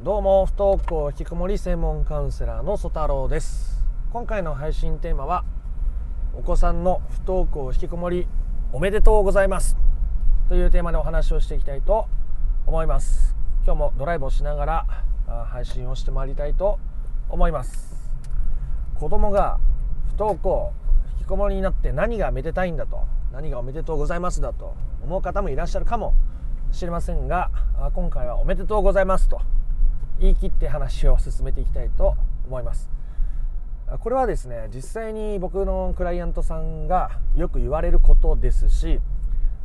どうも不登校引きこもり専門カウンセラーの曽太郎です。今回の配信テーマはお子さんの不登校引きこもりおめでとうございます。というテーマでお話をしていきたいと思います。今日もドライブをしながら配信をしてまいりたいと思います。子供が不登校引きこもりになって何がめでたいんだと何がおめでとうございますだと思う方もいらっしゃるかもしれませんが今回はおめでとうございますと言い切って話を進めていきたいと思います。これはですね実際に僕のクライアントさんがよく言われることですし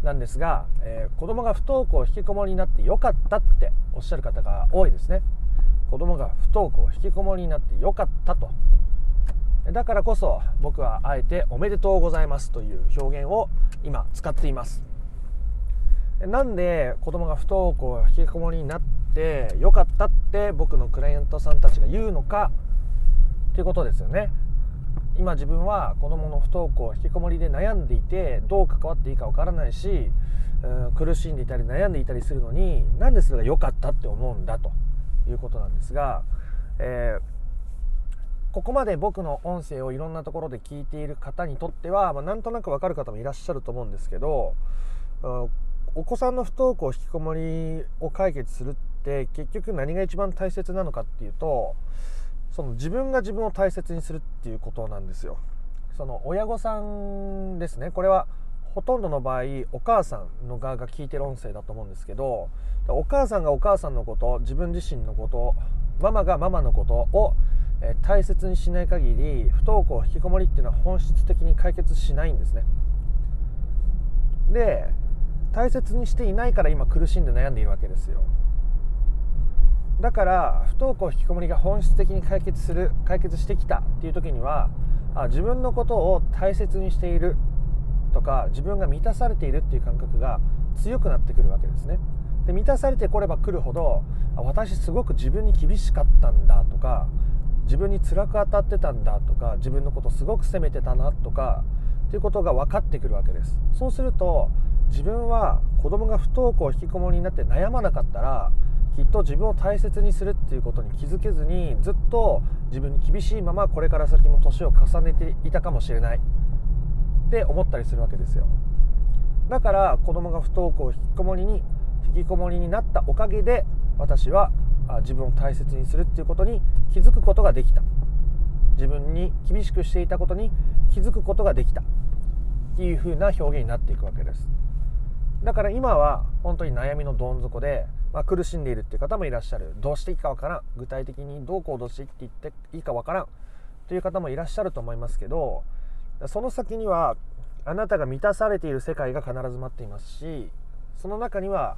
なんですが、えー、子供が不登校引きこもりになってよかったっておっしゃる方が多いですね。子供が不登校引きこもりになってよかったと。だからこそ僕はあえておめでとうございますという表現を今使っています。なんで子供が不登校引きこもりになってよかったって僕のクライアントさんたちが言うのかということですよね。今自分は子供の不登校引きこもりで悩んでいてどう関わっていいかわからないし、うん、苦しんでいたり悩んでいたりするのになんでそれが良かったって思うんだということなんですが、えー、ここまで僕の音声をいろんなところで聞いている方にとっては、まあ、なんとなくわかる方もいらっしゃると思うんですけど、お子さんの不登校引きこもりを解決するって結局何が一番大切なのかっていうとその自分が自分を大切にするっていうことなんですよ。その親御さんですねこれはほとんどの場合お母さんの側が聞いてる音声だと思うんですけどお母さんがお母さんのこと自分自身のことママがママのことを大切にしない限り不登校引きこもりっていうのは本質的に解決しないんですね。で大切にしていないから今苦しんで悩んでいるわけですよ。だから不登校引きこもりが本質的に解決する解決してきたっていう時にはあ自分のことを大切にしているとか自分が満たされているっていう感覚が強くなってくるわけですね。で満たされてこれば来るほど私すごく自分に厳しかったんだとか自分に辛く当たってたんだとか自分のことすごく責めてたなとかっていうことが分かってくるわけです。そうすると自分は子供が不登校引きこもりになって悩まなかったらきっと自分を大切にするっていうことに気づけずにずっと自分に厳しいままこれから先も年を重ねていたかもしれない。って思ったりするわけですよ。だから子供が不登校引きこもりに引きこもりになったおかげで私は自分を大切にするっていうことに気づくことができた。自分に厳しくしていたことに気づくことができた。っていう風な表現になっていくわけです。だから今は本当に悩みのどん底で、まあ、苦しんでいるっていう方もいらっしゃる。どうしていいかわからん。具体的にどう行動していっていっていいかわからん。という方もいらっしゃると思いますけどその先にはあなたが満たされている世界が必ず待っていますしその中には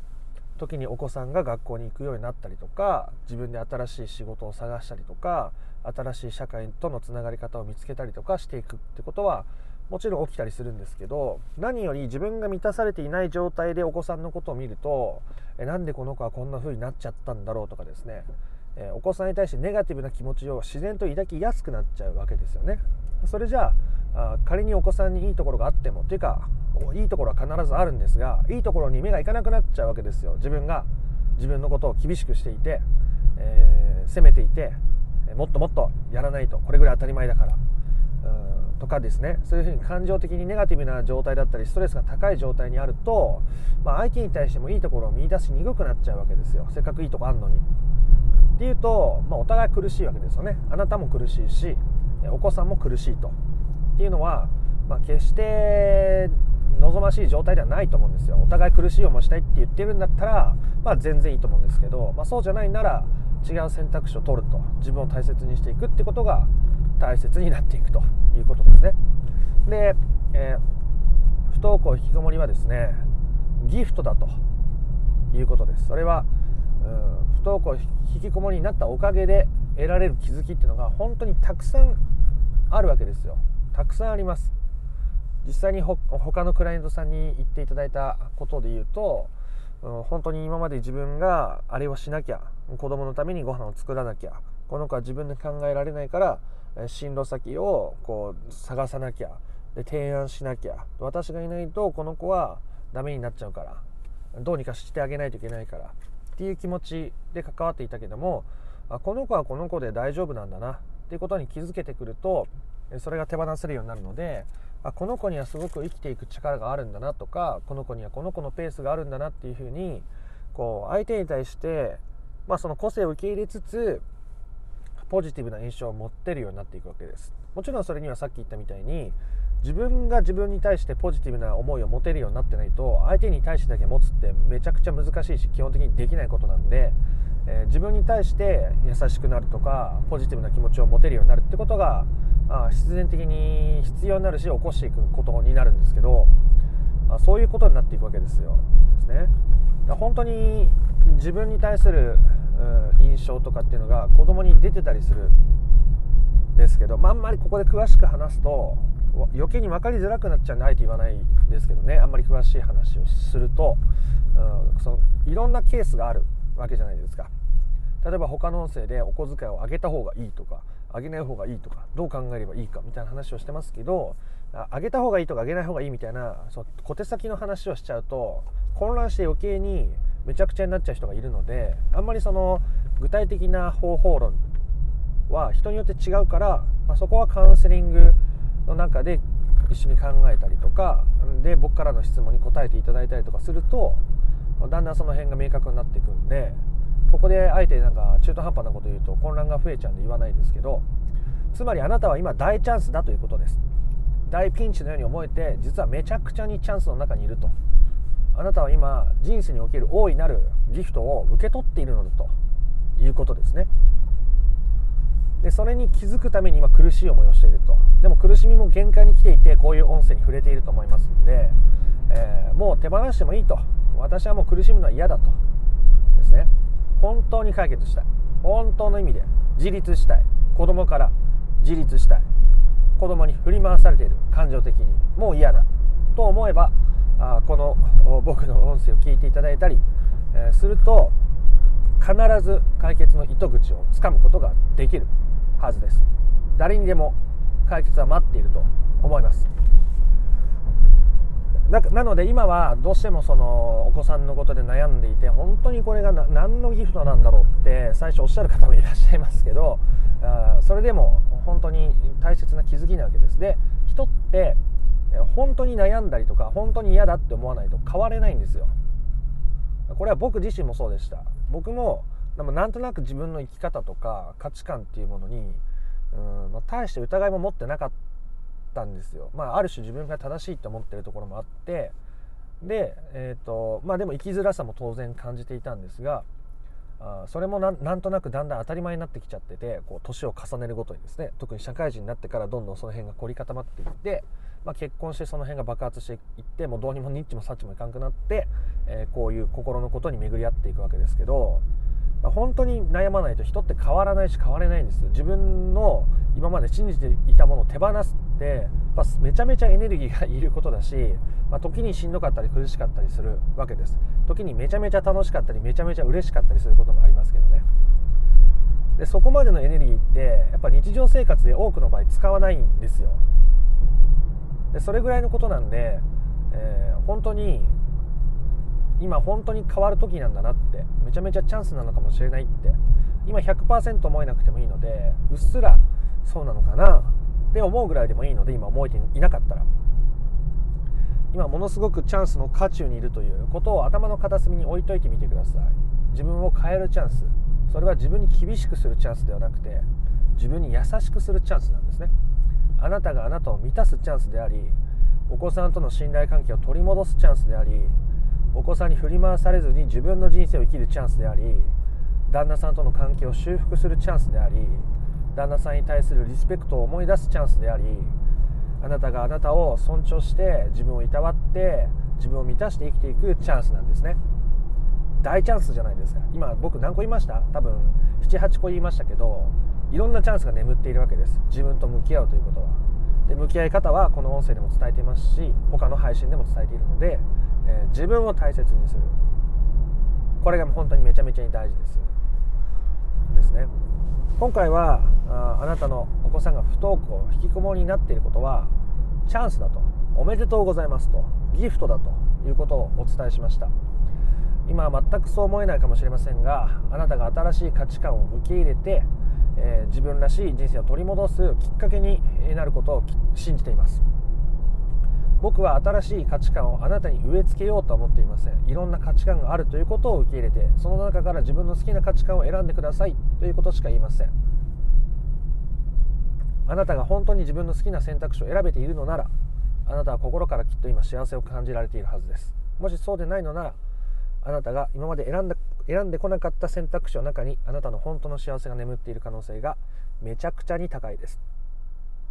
時にお子さんが学校に行くようになったりとか自分で新しい仕事を探したりとか新しい社会とのつながり方を見つけたりとかしていくってことはもちろん起きたりするんですけど何より自分が満たされていない状態でお子さんのことを見るとえなんでこの子はこんな風になっちゃったんだろうとかですね。えお子さんに対してネガティブな気持ちを自然と抱きやすくなっちゃうわけですよね。それじゃあ仮にお子さんにいいところがあってもというかいいところは必ずあるんですがいいところに目がいかなくなっちゃうわけですよ。自分が自分のことを厳しくしていて、えー、責めていてもっともっとやらないとこれぐらい当たり前だから。とかですねそういうふうに感情的にネガティブな状態だったりストレスが高い状態にあると、まあ、相手に対してもいいところを見出しにくくなっちゃうわけですよ。せっかくいいとこあんのに。っていうと、まあ、お互い苦しいわけですよね。あなたも苦しいしお子さんも苦しいと。っていうのは、まあ、決して望ましい状態ではないと思うんですよ。お互い苦しい思いしたいって言ってるんだったら、まあ、全然いいと思うんですけど、まあ、そうじゃないなら違う選択肢を取ると。自分を大切にしていくってことが大切になっていくということですね。で、えー、不登校引きこもりはですねギフトだということです。それはうん不登校引きこもりになったおかげで得られる気づきっていうのが本当にたくさんあるわけですよ。たくさんあります。実際に他のクライアントさんに言っていただいたことで言うと本当に今まで自分があれをしなきゃ子供のためにご飯を作らなきゃこの子は自分で考えられないから進路先をこう探さなきゃ。で提案しなきゃ。私がいないとこの子はダメになっちゃうから。どうにかしてあげないといけないから。っていう気持ちで関わっていたけどもあこの子はこの子で大丈夫なんだな。っていうことに気づけてくるとそれが手放せるようになるのであこの子にはすごく生きていく力があるんだなとかこの子にはこの子のペースがあるんだなっていうふうにこう相手に対して、まあ、その個性を受け入れつつポジティブな印象を持ってるようになっていくわけです。もちろんそれにはさっき言ったみたいに自分が自分に対してポジティブな思いを持てるようになってないと相手に対してだけ持つってめちゃくちゃ難しいし基本的にできないことなんで、えー、自分に対して優しくなるとかポジティブな気持ちを持てるようになるってことがあ必然的に必要になるし起こしていくことになるんですけどあそういうことになっていくわけですよ。ですね。本当に自分に対する印象とかっていうのが子供に出てたりするんですけど、まあ、んまりここで詳しく話すと余計に分かりづらくなっちゃうんであえて言わないですけどね。あんまり詳しい話をすると、うん、そのいろんなケースがあるわけじゃないですか。例えば他の音声でお小遣いをあげた方がいいとか上げない方がいいとかどう考えればいいかみたいな話をしてますけど上げた方がいいとか上げない方がいいみたいなそ小手先の話をしちゃうと混乱して余計にめちゃくちゃになっちゃう人がいるのであんまりその具体的な方法論は人によって違うから、まあ、そこはカウンセリングの中で一緒に考えたりとかで僕からの質問に答えていただいたりとかするとだんだんその辺が明確になっていくんでここであえてなんか中途半端なこと言うと混乱が増えちゃうんで言わないですけどつまりあなたは今大チャンスだということです。大ピンチのように思えて実はめちゃくちゃにチャンスの中にいると。あなたは今人生における大いなるギフトを受け取っているのだということですね。でそれに気づくために今苦しい思いをしていると。でも苦しみも限界に来ていてこういう音声に触れていると思いますので、えー、もう手放してもいいと。私はもう苦しむのは嫌だと。ですね。本当に解決したい。本当の意味で自立したい。子供から自立したい。子供に振り回されている。感情的に。もう嫌だ。と思えばあこの僕の音声を聞いていただいたり、えー、すると必ず解決の糸口をつかむことができるはずです。誰にでも解決は待っていると思います。ななので今はどうしてもそのお子さんのことで悩んでいて本当にこれが何のギフトなんだろうって最初おっしゃる方もいらっしゃいますけどあそれでも本当に大切な気づきなわけです。で人って本当に悩んだりとか本当に嫌だって思わないと変われないんですよ。これは僕自身もそうでした。僕もでもなんとなく自分の生き方とか価値観っていうものにうん、まあ、大して疑いも持ってなかったんですよ。まあ、ある種自分が正しいと思ってるところもあってで,、えーとまあ、でも生きづらさも当然感じていたんですがあそれもなんとなくだんだん当たり前になってきちゃっててこう年を重ねるごとにですね特に社会人になってからどんどんその辺が凝り固まっていって、まあ、結婚してその辺が爆発していってもうどうにもニッチもサッチもいかんくなって、えー、こういう心のことに巡り合っていくわけですけど本当に悩まないと人って変わらないし変われないんですよ自分の今まで信じていたものを手放すってやっぱめちゃめちゃエネルギーがいることだし、まあ、時にしんどかったり苦しかったりするわけです。時にめちゃめちゃ楽しかったりめちゃめちゃ嬉しかったりすることもありますけどね。でそこまでのエネルギーってやっぱ日常生活で多くの場合使わないんですよ。でそれぐらいのことなんで、えー、本当に今本当に変わる時なんだなってめちゃめちゃチャンスなのかもしれないって今100%思えなくてもいいのでうっすらそうなのかな。って思うぐらいでもいいので今思えていなかったら。今ものすごくチャンスの渦中にいるということを頭の片隅に置いといてみてください。自分を変えるチャンス。それは自分に厳しくするチャンスではなくて自分に優しくするチャンスなんですね。あなたがあなたを満たすチャンスでありお子さんとの信頼関係を取り戻すチャンスでありお子さんに振り回されずに自分の人生を生きるチャンスであり旦那さんとの関係を修復するチャンスであり旦那さんに対するリスペクトを思い出すチャンスでありあなたがあなたを尊重して自分をいたわって自分を満たして生きていくチャンスなんですね。大チャンスじゃないですか。今僕何個言いました？多分78個言いましたけどいろんなチャンスが眠っているわけです。自分と向き合うということは。で向き合い方はこの音声でも伝えていますし他の配信でも伝えているのでえー、自分を大切にする。これが本当にめちゃめちゃに大事です。ですね。今回はああなたのお子さんが不登校引きこもりになっていることはチャンスだとおめでとうございますとギフトだということをお伝えしました。今は全くそう思えないかもしれませんがあなたが新しい価値観を受け入れて、えー、自分らしい人生を取り戻すきっかけになることを信じています。僕は新しい価値観をあなたに植え付けようとは思っていません。いろんな価値観があるということを受け入れてその中から自分の好きな価値観を選んでください。ということしか言いません。あなたが本当に自分の好きな選択肢を選べているのならあなたは心からきっと今幸せを感じられているはずです。もしそうでないのならあなたが今まで選んだ選んでこなかった選択肢の中にあなたの本当の幸せが眠っている可能性がめちゃくちゃに高いです。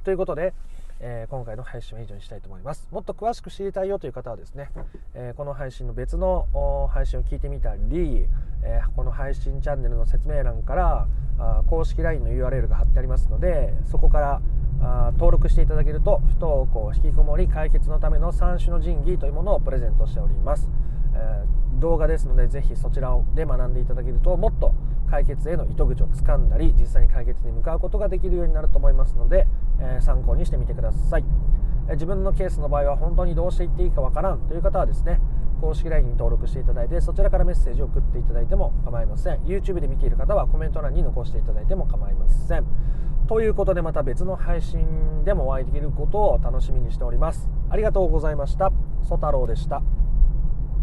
ということで、えー、今回の配信は以上にしたいと思います。もっと詳しく知りたいよという方はですね、えー、この配信の別の配信を聞いてみたり、えー、この配信チャンネルの説明欄からあ公式 LINE の URL が貼ってありますのでそこからあ登録していただけると不登校引きこもり解決のための3種の神器というものをプレゼントしております、え動画ですのでぜひそちらで学んでいただけるともっと解決への糸口をつかんだり実際に解決に向かうことができるようになると思いますので、参考にしてみてください、自分のケースの場合は本当にどうしていっていいかわからん。という方はですね公式 LINE に登録していただいてそちらからメッセージを送っていただいても構いません。YouTube で見ている方はコメント欄に残していただいても構いません。ということでまた別の配信でもお会いできることを楽しみにしております。ありがとうございました。ソ太郎でした。